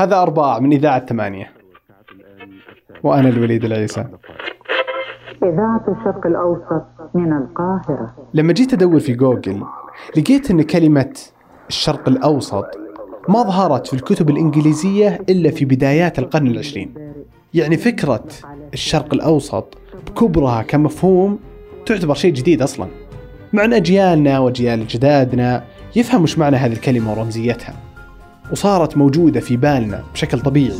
هذا أرباع من إذاعة ثمانية. وأنا الوليد العيسى. إذاعة الشرق الأوسط من القاهرة. لما جيت أدور في جوجل لقيت أن كلمة الشرق الأوسط ما ظهرت في الكتب الإنجليزية إلا في بدايات القرن العشرين. يعني فكرة الشرق الأوسط بكبرها كمفهوم تعتبر شيء جديد أصلا. مع أن أجيالنا وأجيال أجدادنا يفهموا وش معنى هذه الكلمة ورمزيتها. وصارت موجودة في بالنا بشكل طبيعي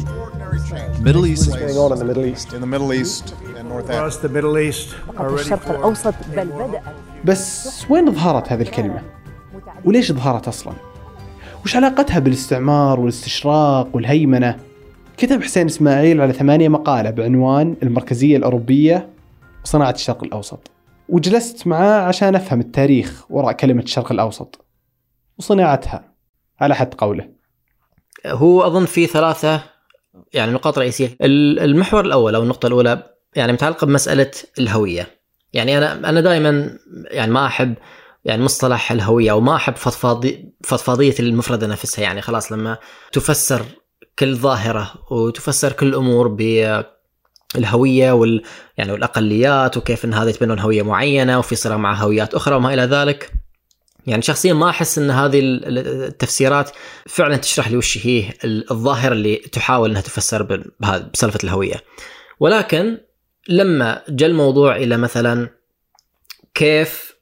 Middle East is going on in the Middle East. in the Middle East and North Africa. across the Middle East فقط already الشرق الأوسط بل بدأ بس وين ظهرت هذه الكلمة؟ وليش ظهرت أصلا؟ وش علاقتها بالاستعمار والاستشراق والهيمنة؟ كتب حسين إسماعيل على ثمانية مقالة بعنوان المركزية الأوروبية وصناعة الشرق الأوسط وجلست معاه عشان أفهم التاريخ وراء كلمة الشرق الأوسط وصناعتها على حد قوله هو أظن في ثلاثة يعني نقاط رئيسية. ال- المحور الأول أو النقطة الأولى يعني متعلقة بمسألة الهوية. يعني أنا أنا دائما يعني ما أحب يعني مصطلح الهوية وما أحب فضفاضي فضفاضية المفردة نفسها. يعني خلاص لما تفسر كل ظاهرة وتفسر كل الأمور بالهويه وال يعني والأقليات وكيف إن هذا يتبنون هوية معينة وفي صراع مع هويات أخرى وما إلى ذلك يعني شخصيا ما أحس إن هذه ال- التفسيرات فعلا تشرح لي وش هي ال- الظاهرة اللي تحاول إنها تفسر بسالفة الهوية. ولكن لما جاء الموضوع إلى مثلا كيف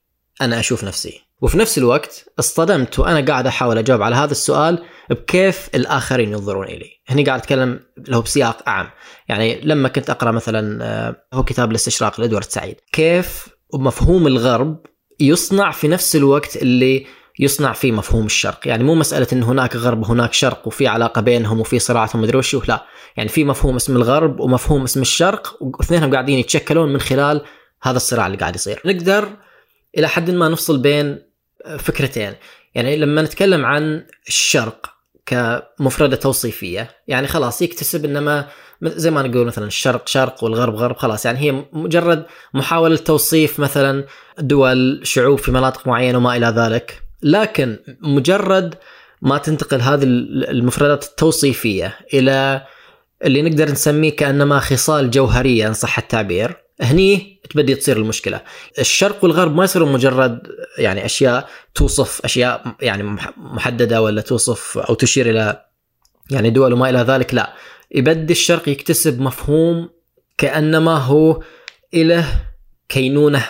أنا أشوف نفسي وفي نفس الوقت اصطدمت وأنا قاعد أحاول أجاوب على هذا السؤال بكيف الآخرين ينظرون إلي. هني قاعد أتكلم له بسياق اعم. يعني لما كنت أقرأ مثلا آه، هو كتاب الاستشراق لإدوارد سعيد، كيف مفهوم الغرب يصنع في نفس الوقت اللي يصنع فيه مفهوم الشرق. يعني مو مسألة أن هناك غرب وهناك شرق وفي علاقة بينهم وفي صراعاتهم مدري وش لا. يعني في مفهوم اسم الغرب ومفهوم اسم الشرق واثنينهم قاعدين يتشكلون من خلال هذا الصراع اللي قاعد يصير. نقدر إلى حد ما نفصل بين فكرتين. يعني لما نتكلم عن الشرق كمفردة توصيفية يعني خلاص يكتسب إنما زي ما نقول مثلا الشرق شرق والغرب غرب خلاص. يعني هي مجرد محاولة توصيف مثلا دول شعوب في مناطق معينة وما إلى ذلك. لكن مجرد ما تنتقل هذه المفردات التوصيفية إلى اللي نقدر نسميه كأنما خصال جوهرية إن صح التعبير هني تبدي تصير المشكلة. الشرق والغرب ما يصيرون مجرد يعني أشياء توصف أشياء يعني محددة ولا توصف أو تشير إلى يعني دول وما إلى ذلك لا. يبدي الشرق يكتسب مفهوم كأنما هو إله كينونة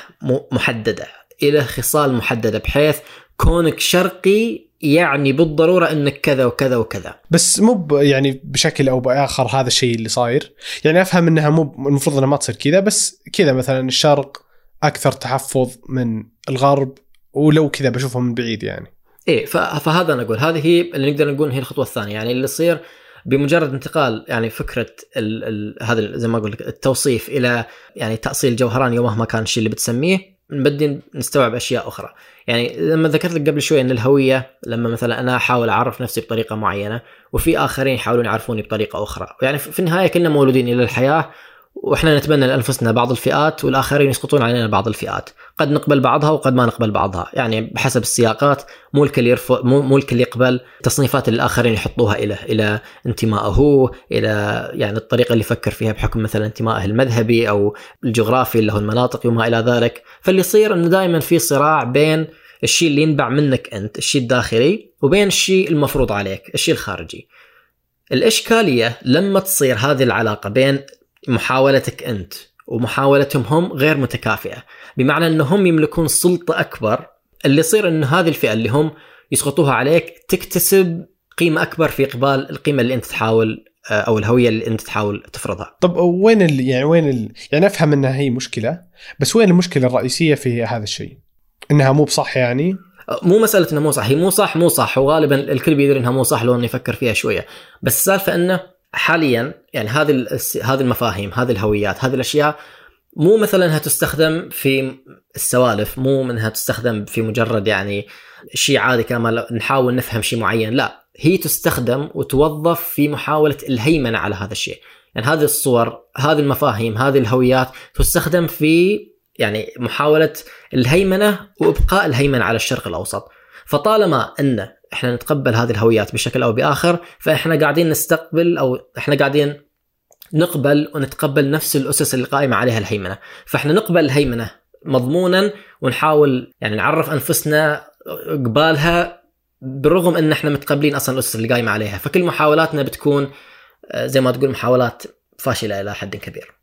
محددة إله خصال محددة بحيث كونك شرقي يعني بالضرورة إنك كذا وكذا وكذا. بس مو يعني بشكل أو بآخر هذا الشيء اللي صاير. يعني أفهم إنها مو المفروض إنها ما تصير كذا بس كذا مثلا الشرق أكثر تحفظ من الغرب ولو كذا بشوفهم من بعيد يعني. إيه فهذا أنا أقول. هذه هي اللي نقدر نقول هي الخطوة الثانية. يعني اللي يصير بمجرد انتقال يعني فكرة ال ال هذا زي ما أقول لك التوصيف إلى يعني تأصيل جوهراني ومهما كان الشيء اللي بتسميه نبدي نستوعب أشياء أخرى. يعني لما ذكرت لك قبل شوي إن الهوية لما مثلا أنا أحاول أعرف نفسي بطريقة معينة وفي آخرين يحاولون يعرفوني بطريقة أخرى. يعني في النهاية كلنا مولودين إلى الحياة وإحنا نتبنى لأنفسنا بعض الفئات والآخرين يسقطون علينا بعض الفئات. قد نقبل بعضها وقد ما نقبل بعضها. يعني بحسب السياقات مو الكل يرفض مو, الكل يقبل تصنيفات اللي الآخرين يحطوها له إلى انتمائه إلى يعني الطريقة اللي يفكر فيها بحكم مثلا انتمائه المذهبي أو الجغرافي اللي هو المناطق وما إلى ذلك. فاللي يصير إنه دائما في صراع بين الشيء اللي ينبع منك أنت الشيء الداخلي وبين الشيء المفروض عليك الشيء الخارجي. الإشكالية لما تصير هذه العلاقة بين محاولتك أنت ومحاولتهم هم غير متكافئة. بمعنى إنهم يملكون سلطة أكبر اللي يصير انه هذه الفئة اللي هم يسقطوها عليك تكتسب قيمة أكبر في قبال القيمة اللي أنت تحاول أو الهوية اللي أنت تحاول تفرضها. طب وين ال... يعني وين ال... يعني أفهم إنها هي مشكلة بس وين المشكلة الرئيسية في هذا الشيء؟ إنها مو بصح يعني؟ مو مسألة انه مو صح هي مو صح مو صح وغالبا الكل بيدري إنها مو صح لو إنه يفكر فيها شوية. بس السالفة إنه حاليا يعني هذه هذه المفاهيم هذه الهويات هذه الأشياء مو مثلا إنها تستخدم في السوالف مو إنها تستخدم في مجرد يعني شيء عادي كما نحاول نفهم شيء معين لا. هي تستخدم وتوظف في محاولة الهيمنة على هذا الشيء. يعني هذه الصور هذه المفاهيم هذه الهويات تستخدم في يعني محاولة الهيمنة وإبقاء الهيمنة على الشرق الأوسط. فطالما أن إحنا نتقبل هذه الهويات بشكل أو بآخر فإحنا قاعدين نستقبل أو إحنا قاعدين نقبل ونتقبل نفس الأسس اللي قائمة عليها الهيمنة، فإحنا نقبل الهيمنة مضمونا ونحاول يعني نعرف أنفسنا قبالها بالرغم إن إحنا متقبلين أصلا الأسس اللي قايمة عليها، فكل محاولاتنا بتكون آه، زي ما تقول محاولات فاشلة إلى حد كبير.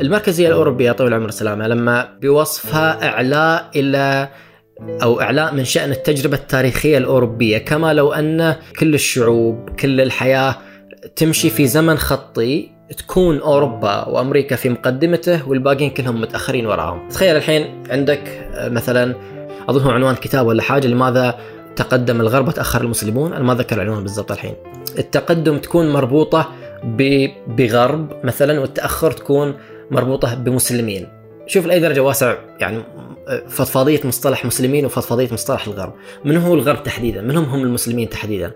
المركزية الأوروبية طويل العمر والسلامه لما بوصفها إعلاء إلى أو إعلاء من شأن التجربة التاريخية الأوروبية كما لو أن كل الشعوب كل الحياة تمشي في زمن خطي تكون أوروبا وأمريكا في مقدمته والباقيين كلهم متأخرين وراهم. تخيل الحين عندك آه، مثلا اظن عنوان كتاب ولا حاجة لماذا تقدم الغرب وتأخر المسلمون، أنا ما ذكر العنوان بالضبط الحين. التقدم تكون مربوطة بغرب مثلا والتأخر تكون مربوطة بمسلمين. شوف لاي درجه واسع يعني فضفاضيه مصطلح مسلمين وفضفاضيه مصطلح الغرب. من هو الغرب تحديدا؟ من هم هم المسلمين تحديدا؟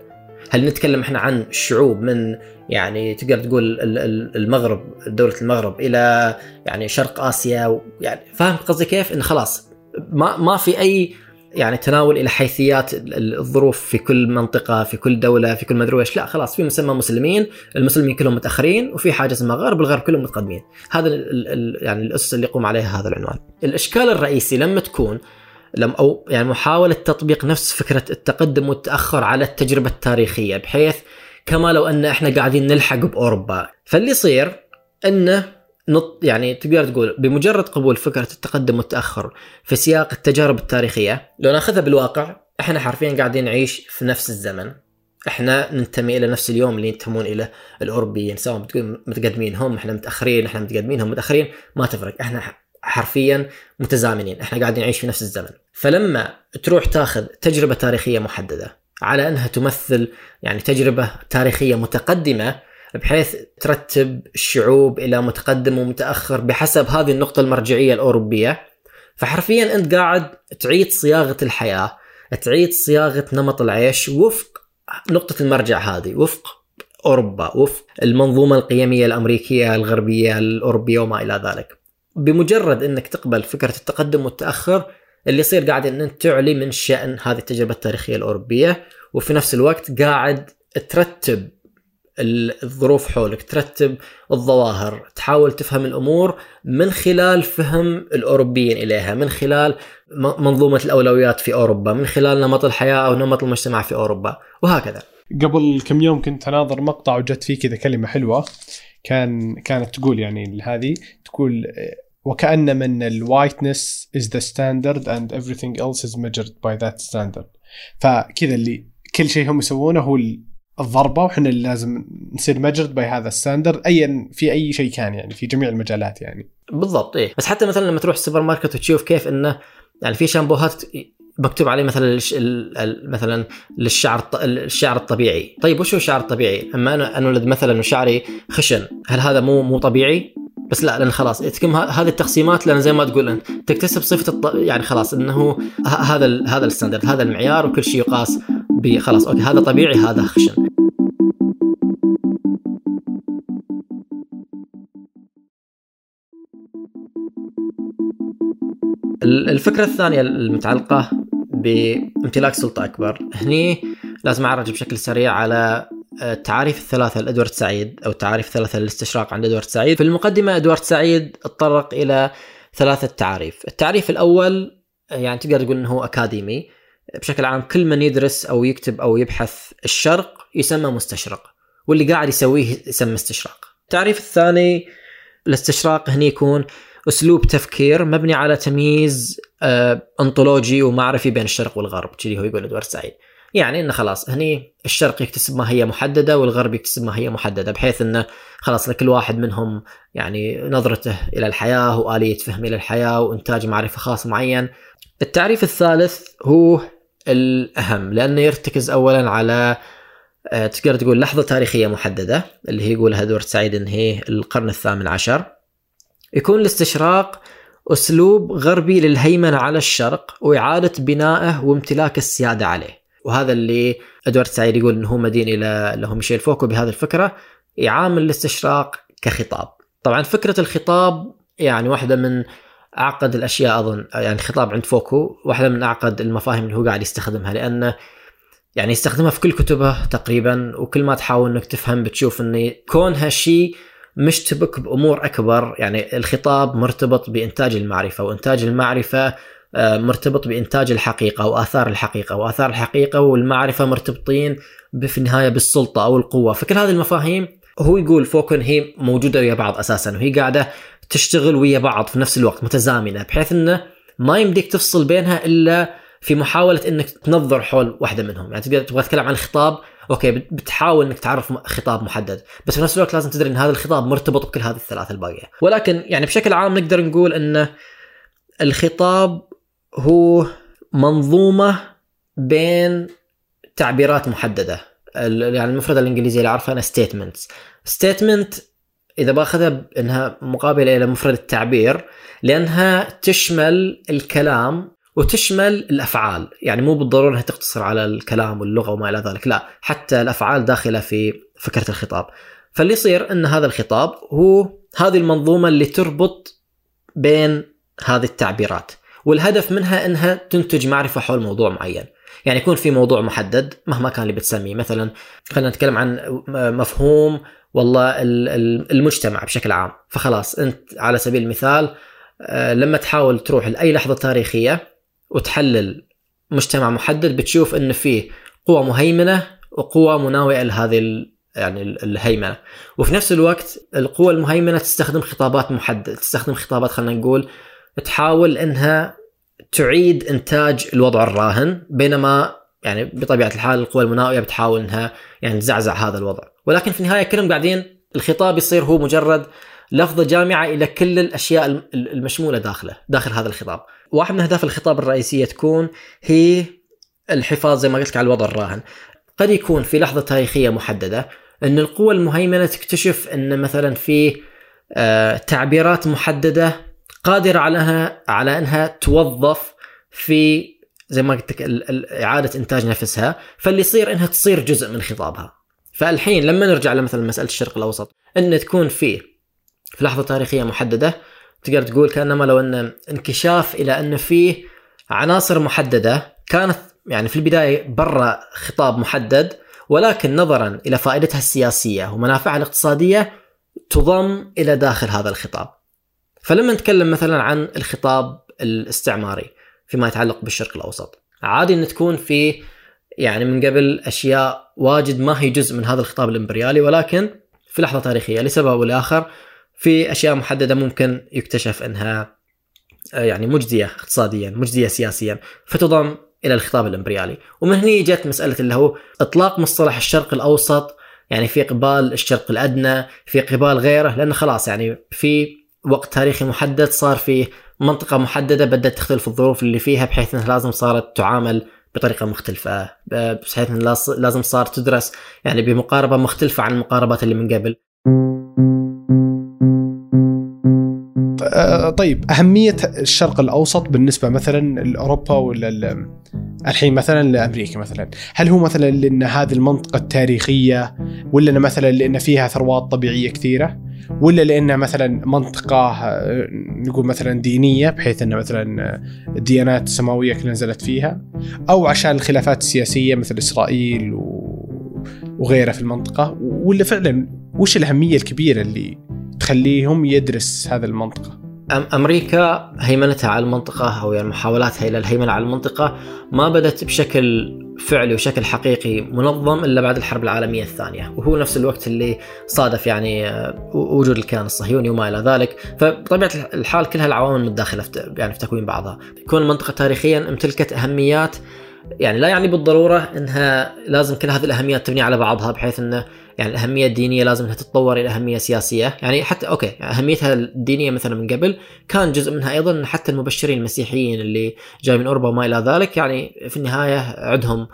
هل نتكلم إحنا عن الشعوب من يعني تقدر تقول ال- ال- المغرب دولة المغرب إلى يعني شرق آسيا يعني فاهم قصدي كيف؟ إن خلاص ما ما في أي يعني تناول إلى حيثيات ال- ال- الظروف في كل منطقة في كل دولة في كل مدري إيش لا خلاص في مسمى مسلمين المسلمين كلهم متأخرين وفي حاجة اسمها غرب الغرب كلهم متقدمين. هذا ال- ال- يعني الأسس اللي يقوم عليها هذا العنوان. الإشكال الرئيسي لما تكون لم أو يعني محاولة تطبيق نفس فكرة التقدم والتأخر على التجربة التاريخية بحيث كما لو أن إحنا قاعدين نلحق بأوروبا فاللي يصير إنه نط يعني تقدر تقول بمجرد قبول فكرة التقدم والتأخر في سياق التجارب التاريخية لو ناخذها بالواقع إحنا حرفيا قاعدين نعيش في نفس الزمن. إحنا ننتمي إلى نفس اليوم اللي ينتمون إلى الأوروبيين سواء بتقول متقدمين هم إحنا متأخرين إحنا متقدمين هم متأخرين ما تفرق. إحنا حرفيا متزامنين إحنا قاعدين نعيش في نفس الزمن. فلما تروح تاخذ تجربة تاريخية محددة على أنها تمثل يعني تجربة تاريخية متقدمة بحيث ترتب الشعوب إلى متقدم ومتأخر بحسب هذه النقطة المرجعية الأوروبية. فحرفيا أنت قاعد تعيد صياغة الحياة تعيد صياغة نمط العيش وفق نقطة المرجع هذه وفق أوروبا وفق المنظومة القيمية الأمريكية الغربية الأوروبية وما إلى ذلك. بمجرد إنك تقبل فكرة التقدم والتأخر اللي يصير قاعد إن أنت تعلي من شأن هذه التجربة التاريخية الأوروبية وفي نفس الوقت قاعد ترتب الظروف حولك ترتب الظواهر تحاول تفهم الأمور من خلال فهم الأوروبيين إليها من خلال منظومة الأولويات في أوروبا من خلال نمط الحياة أو نمط المجتمع في أوروبا وهكذا. قبل كم يوم كنت أناظر مقطع وجت فيه كذا كلمة حلوة كان كانت تقول يعني هذه تقول وكأن من الوايتنس is the standard and everything else is measured by that standard. فكذا اللي كل شيء هم يسوونه هو الضربة وحنا اللي لازم نصير مجرد by هذا ال standard ايا في أي شيء كان يعني في جميع المجالات يعني. بالضبط إيه. بس حتى مثلا لما تروح السوبر ماركت وتشوف كيف إنه يعني في شامبوهات مكتوب عليه مثلا مثلا للشعر الشعر الطبيعي. طيب وش هو الشعر الطبيعي؟ أما أنا أنولد مثلا وشعري خشن هل هذا مو مو طبيعي؟ بس لا لأن خلاص تكون هذه التقسيمات لأن زي ما تقول أنت تكتسب صفة الط... يعني خلاص إنه هذا ال... هذا ال standard هذا المعيار وكل شيء يقاس بخلاص okay هذا طبيعي هذا خشن. الفكرة الثانية المتعلقة بامتلاك سلطة أكبر هني لازم أعرج بشكل سريع على التعاريف الثلاثة لإدوارد سعيد أو التعاريف الثلاثة للاستشراق عند إدوارد سعيد. في المقدمة إدوارد سعيد تطرق إلى ثلاثة تعاريف التعريف الأول يعني تقدر تقول أنه أكاديمي. بشكل عام كل من يدرس أو يكتب أو يبحث الشرق يسمى مستشرق واللي قاعد يسويه يسمى استشراق. التعريف الثاني الاستشراق هني يكون أسلوب تفكير مبني على تمييز أنطولوجي ومعرفي بين الشرق والغرب. كذي هو يقول إدوارد سعيد. يعني إنه خلاص هني الشرق يكتسب ماهيه محددة والغرب يكتسب ماهيه محددة بحيث إنه خلاص لكل واحد منهم يعني نظرته إلى الحياة وآلية فهمه للحياه وإنتاج معرفة خاص معين. التعريف الثالث هو الأهم لأنه يرتكز اولا على تقدر تقول لحظة تاريخية محددة اللي هي يقولها ادوارد سعيد إن هي القرن الثامن عشر. يكون الاستشراق أسلوب غربي للهيمنة على الشرق وإعادة بنائه وامتلاك السيادة عليه. وهذا اللي إدوارد سعيد يقول إنه هو مدين إلى له ميشيل فوكو بهذه الفكرة يعامل الاستشراق كخطاب. طبعا فكرة الخطاب يعني واحدة من أعقد الأشياء أظن يعني خطاب عند فوكو واحدة من أعقد المفاهيم اللي هو قاعد يستخدمها لأنه يعني يستخدمها في كل كتبه تقريبا وكل ما تحاول إنك تفهم بتشوف إن كونها شيء مشتبك بأمور أكبر يعني الخطاب مرتبط بإنتاج المعرفة وإنتاج المعرفة مرتبط بإنتاج الحقيقة واثار الحقيقة وآثار الحقيقة والمعرفة مرتبطين في النهاية بالسلطة أو القوة. فكل هذه المفاهيم هو يقول فوكن هي موجودة ويا بعض أساسا وهي قاعدة تشتغل ويا بعض في نفس الوقت متزامنة بحيث إنه ما يمديك تفصل بينها إلا في محاولة إنك تنظر حول واحدة منهم. يعني تقدر تبغى تتكلم عن خطاب أوكي بتحاول إنك تعرف خطاب محدد. بس في نفس الوقت لازم تدري إن هذا الخطاب مرتبط بكل هذه الثلاثه الباقية. ولكن يعني بشكل عام نقدر نقول إن الخطاب هو منظومة بين تعبيرات محددة. يعني المفردة الانجليزيه اللي اعرفها أنا statements statement إذا باخذها إنها مقابلة إلى مفرد التعبير لأنها تشمل الكلام وتشمل الأفعال. يعني مو بالضرورة إنها تقتصر على الكلام واللغة وما إلى ذلك لا. حتى الأفعال داخلة في فكرة الخطاب. فاللي يصير إن هذا الخطاب هو هذه المنظومة اللي تربط بين هذه التعبيرات. والهدف منها إنها تنتج معرفة حول موضوع معين. يعني يكون في موضوع محدد مهما كان اللي بتسميه. مثلا خلينا نتكلم عن مفهوم والله المجتمع بشكل عام. فخلاص أنت على سبيل المثال آه، لما تحاول تروح لأي لحظة تاريخية وتحلل مجتمع محدد بتشوف إن فيه قوى مهيمنة وقوى مناوئة لهذه يعني الهيمنة. وفي نفس الوقت القوى المهيمنة تستخدم خطابات محدده تستخدم خطابات خلينا نقول تحاول إنها تعيد إنتاج الوضع الراهن بينما يعني بطبيعة الحال القوى المناوئه بتحاول إنها يعني تزعزع هذا الوضع. ولكن في النهاية كلهم قاعدين الخطاب يصير هو مجرد لفظه جامعة إلى كل الأشياء المشمولة داخله داخل هذا الخطاب. واحد من أهداف الخطاب الرئيسية تكون هي الحفاظ زي ما قلت على الوضع الراهن. قد يكون في لحظة تاريخية محددة إن القوى المهيمنة تكتشف إن مثلا في آه، تعبيرات محددة قادره على على إنها توظف في زي ما قلت لك إعادة إنتاج نفسها فاللي يصير إنها تصير جزء من خطابها فالحين لما نرجع لمثلا مسألة الشرق الأوسط إن تكون فيه في لحظة تاريخية محددة تقدر تقول كأنما لو إن انكشاف إلى إن فيه عناصر محددة كانت يعني في البداية برا خطاب محدد ولكن نظرا إلى فائدتها السياسية ومنافعها الاقتصادية تضم إلى داخل هذا الخطاب. فلما نتكلم مثلا عن الخطاب الاستعماري فيما يتعلق بالشرق الأوسط، عادي إن تكون في يعني من قبل أشياء واجد ما هي جزء من هذا الخطاب الإمبريالي ولكن في لحظة تاريخية لسبب أو لاخر في أشياء محددة ممكن يكتشف إنها آه، يعني مجديه اقتصاديا مجديه سياسيا فتضم إلى الخطاب الإمبريالي. ومن هنا جت مسألة اللي هو إطلاق مصطلح الشرق الأوسط يعني في قبال الشرق الأدنى في قبال غيره لأنه خلاص يعني في وقت تاريخي محدد صار في منطقة محددة بدأت تختلف الظروف اللي فيها بحيث انها لازم صارت تعامل بطريقة مختلفة. بحيث انها لازم صار تدرس يعني بمقاربة مختلفة عن المقاربات اللي من قبل. آه، طيب أهمية الشرق الأوسط بالنسبة مثلا لأوروبا ولا الحين مثلا لأمريكا مثلا، هل هو مثلا لأن هذه المنطقة التاريخية ولا مثلا لأن فيها ثروات طبيعية كثيرة؟ ولا لانها مثلا منطقة آه، نقول مثلا دينية بحيث إن مثلا الديانات السماويه كلها نزلت فيها أو عشان الخلافات السياسية مثل إسرائيل وغيرها في المنطقة ولا فعلا وش الأهمية الكبيرة اللي تخليهم يدرس هذه المنطقة؟ أمريكا هيمنتها على المنطقة أو يعني محاولاتها إلى الهيمنة على المنطقة ما بدأت بشكل فعلي وشكل حقيقي منظم إلا بعد الحرب العالمية الثانية. وهو نفس الوقت اللي صادف يعني آه، وجود الكيان الصهيوني وما إلى ذلك. فبطبيعه الحال كل هالعوامل متداخله يعني في تكوين بعضها. يكون المنطقة تاريخيا امتلكت أهميات يعني لا يعني بالضرورة إنها لازم كل هذه الأهميات تبني على بعضها بحيث إنه يعني الأهمية الدينية لازم إنها تتطور إلى أهمية سياسية يعني حتى أوكي أهميتها الدينية مثلا من قبل كان جزء منها أيضا حتى المبشرين المسيحيين اللي جاي من أوروبا وما إلى ذلك يعني في النهاية عندهم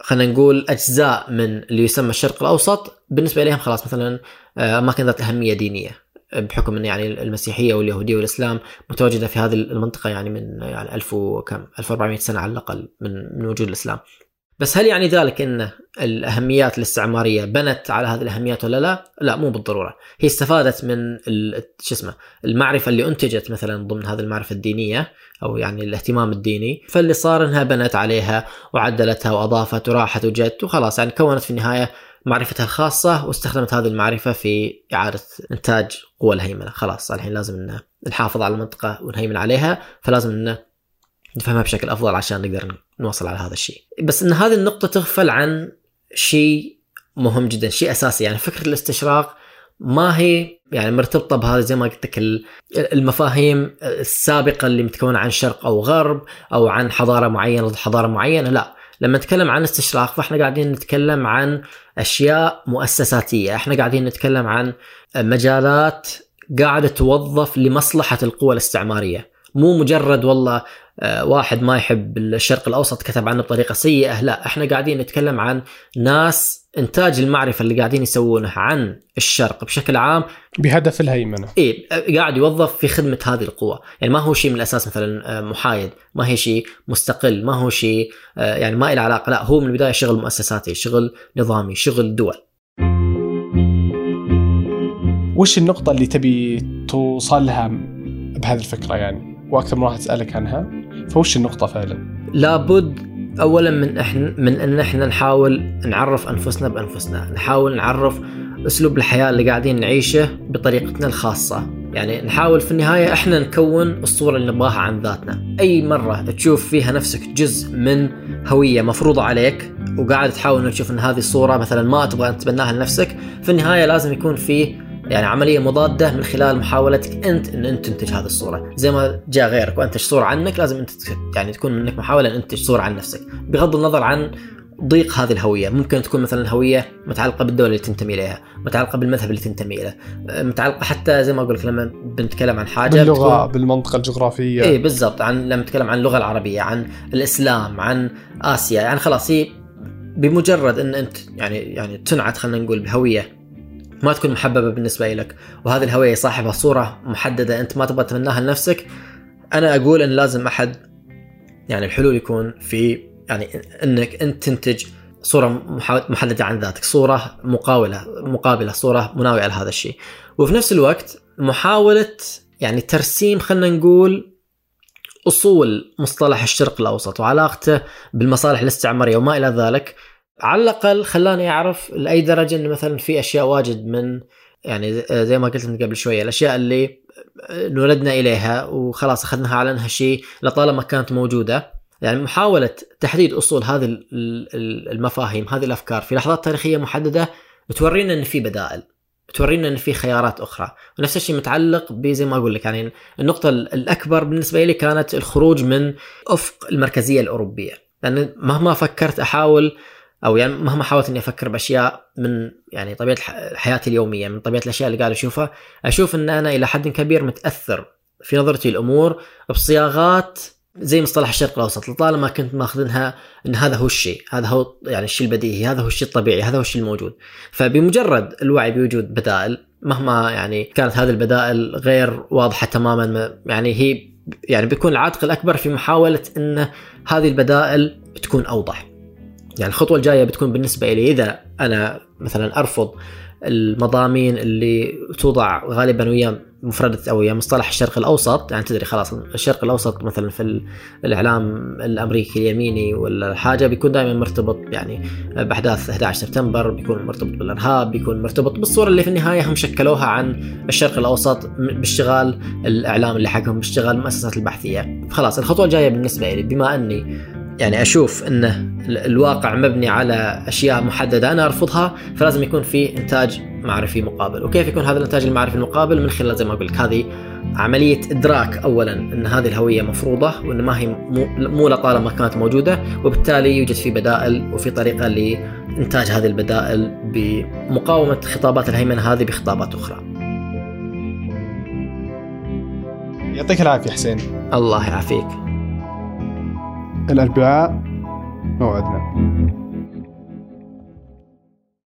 خلينا نقول أجزاء من اللي يسمى الشرق الأوسط بالنسبة إليهم خلاص مثلا آه، اماكن ذات أهمية دينية بحكم إن يعني المسيحية واليهودية والإسلام متواجدة في هذه المنطقة يعني من يعني 1000 وكم 1400 سنة على الأقل من من وجود الإسلام. بس هل يعني ذلك إن الأهميات الاستعمارية بنت على هذه الأهميات ولا لا؟ لا مو بالضرورة، هي استفادت من شو اسمه المعرفة اللي أنتجت مثلا ضمن هذه المعرفة الدينية أو يعني الاهتمام الديني، فاللي صار إنها بنت عليها وعدلتها وأضافت وراحت وجت وخلاص. يعني كونت في النهاية معرفتها الخاصة واستخدمت هذه المعرفة في إعادة إنتاج قوى الهيمنة، خلاص الحين لازم نحافظ على المنطقة ونهيمن عليها فلازم نفهمها بشكل أفضل عشان نقدر نوصل على هذا الشيء. بس إن هذه النقطة تغفل عن شيء مهم جدا شيء أساسي. يعني فكرة الاستشراق ما هي يعني مرتبطة بهذا زي ما قلت لك ال- المفاهيم السابقة اللي متكونه عن شرق أو غرب أو عن حضارة معينة ضد حضارة معينة لا. لما نتكلم عن استشراق فإحنا قاعدين نتكلم عن أشياء مؤسساتية. إحنا قاعدين نتكلم عن مجالات قاعدة توظف لمصلحة القوى الاستعمارية. مو مجرد والله آه، واحد ما يحب الشرق الأوسط كتب عنه بطريقة سيئة لا إحنا قاعدين نتكلم عن ناس إنتاج المعرفة اللي قاعدين يسوونه عن الشرق بشكل عام. بهدف الهيمنة. إيه قاعد يوظف في خدمة هذه القوى، يعني ما هو شيء من الأساس مثلا آه، محايد، ما هي شيء مستقل، ما هو شيء آه، يعني ما له علاقة، لا هو من البداية شغل مؤسساتي، شغل نظامي، شغل دول. وش النقطة اللي تبي توصل لها بهذه الفكرة يعني؟ وأكثر من واحد سألك عنها فوش النقطة فعلا؟ لابد اولا من إحنا من أن إحنا نحاول نعرف أنفسنا بأنفسنا، نحاول نعرف أسلوب الحياة اللي قاعدين نعيشه بطريقتنا الخاصة، يعني نحاول في النهاية إحنا نكون الصورة اللي نبغاها عن ذاتنا، أي مرة تشوف فيها نفسك جزء من هوية مفروضة عليك وقاعد تحاول إنك تشوف إن هذه الصورة مثلا ما تبغى تتبناها لنفسك، في النهاية لازم يكون في يعني عملية مضادة من خلال محاولتك أنت إن أنت تنتج هذه الصورة، زي ما جاء غيرك وأنتج صورة عنك لازم أنت يعني تكون منك محاولة إن انتج صورة عن نفسك، بغض النظر عن ضيق هذه الهوية، ممكن تكون مثلا هوية متعلقة بالدولة اللي تنتمي إليها، متعلقة بالمذهب اللي تنتمي له، متعلقة حتى زي ما أقول لك لما بنتكلم عن حاجة باللغة بتكون- بالمنطقة الجغرافية. إيه بالضبط. عن لما نتكلم عن اللغة العربية عن الإسلام عن آسيا. يعني خلاص هي بمجرد إن أنت يعني يعني تنعت خلينا نقول بهوية ما تكون محببة بالنسبة لك. وهذه الهوية صاحبها صورة محددة أنت ما تبغى تتمناها لنفسك. أنا أقول إن لازم أحد يعني الحلول يكون في يعني إنك أنت تنتج صورة محددة عن ذاتك صورة مقاولة مقابلة صورة مناوئه لهذا الشيء. وفي نفس الوقت محاولة يعني ترسيم خلينا نقول أصول مصطلح الشرق الأوسط وعلاقته بالمصالح الاستعمارية وما إلى ذلك. على الأقل خلاني أعرف لأي درجة انه مثلا في أشياء واجد من يعني زي ما قلت قبل شوية الأشياء اللي نولدنا إليها وخلاص أخذناها على إنها شيء لطالما كانت موجودة. يعني محاولة تحديد أصول هذه ال- ال- المفاهيم هذه الأفكار في لحظات تاريخية محددة بتورينا إن في بدائل بتورينا إن في خيارات أخرى. ونفس الشيء متعلق بزي ما أقول لك يعني النقطة ال- الأكبر بالنسبة لي كانت الخروج من أفق المركزية الأوروبية. لأن مهما فكرت أحاول أو يعني مهما حاولت إني أفكر بأشياء من يعني طبيعة حياتي اليومية من طبيعة الأشياء اللي قاعد أشوفها أشوف إن أنا إلى حد كبير متأثر في نظرتي الأمور بصياغات زي مصطلح الشرق الأوسط لطالما كنت ماخذنها إن هذا هو الشيء هذا هو يعني الشيء البديهي هذا هو الشيء الطبيعي هذا هو الشيء الموجود. فبمجرد الوعي بوجود بدائل مهما يعني كانت هذه البدائل غير واضحة تماما ما- يعني هي يعني بيكون العاتق الأكبر في محاولة إن هذه البدائل تكون أوضح. يعني الخطوة الجاية بتكون بالنسبة لي إذا أنا مثلا أرفض المضامين اللي توضع غالبا ويا مفردة أو ويا مصطلح الشرق الأوسط يعني تدري خلاص الشرق الأوسط مثلا في ال- الإعلام الأمريكي اليميني ولا حاجة بيكون دائما مرتبط يعني بأحداث 11 سبتمبر بيكون مرتبط بالإرهاب بيكون مرتبط بالصورة اللي في النهاية هم شكلوها عن الشرق الأوسط باشتغال الإعلام اللي حقهم باشتغال المؤسسات البحثية. خلاص الخطوة الجاية بالنسبة لي بما أني يعني أشوف انه ال- الواقع مبني على أشياء محددة أنا أرفضها فلازم يكون في إنتاج معرفي مقابل وكيف يكون هذا الإنتاج المعرفي المقابل من خلال زي ما لك هذه عملية إدراك اولا إن هذه الهوية مفروضة وإن ما هي مو, لطالما كانت موجودة وبالتالي يوجد في بدائل وفي طريقة لإنتاج هذه البدائل بمقاومة خطابات الهيمنة هذه بخطابات أخرى. يعطيك العافية حسين الله يعافيك. الأربعاء موعدنا.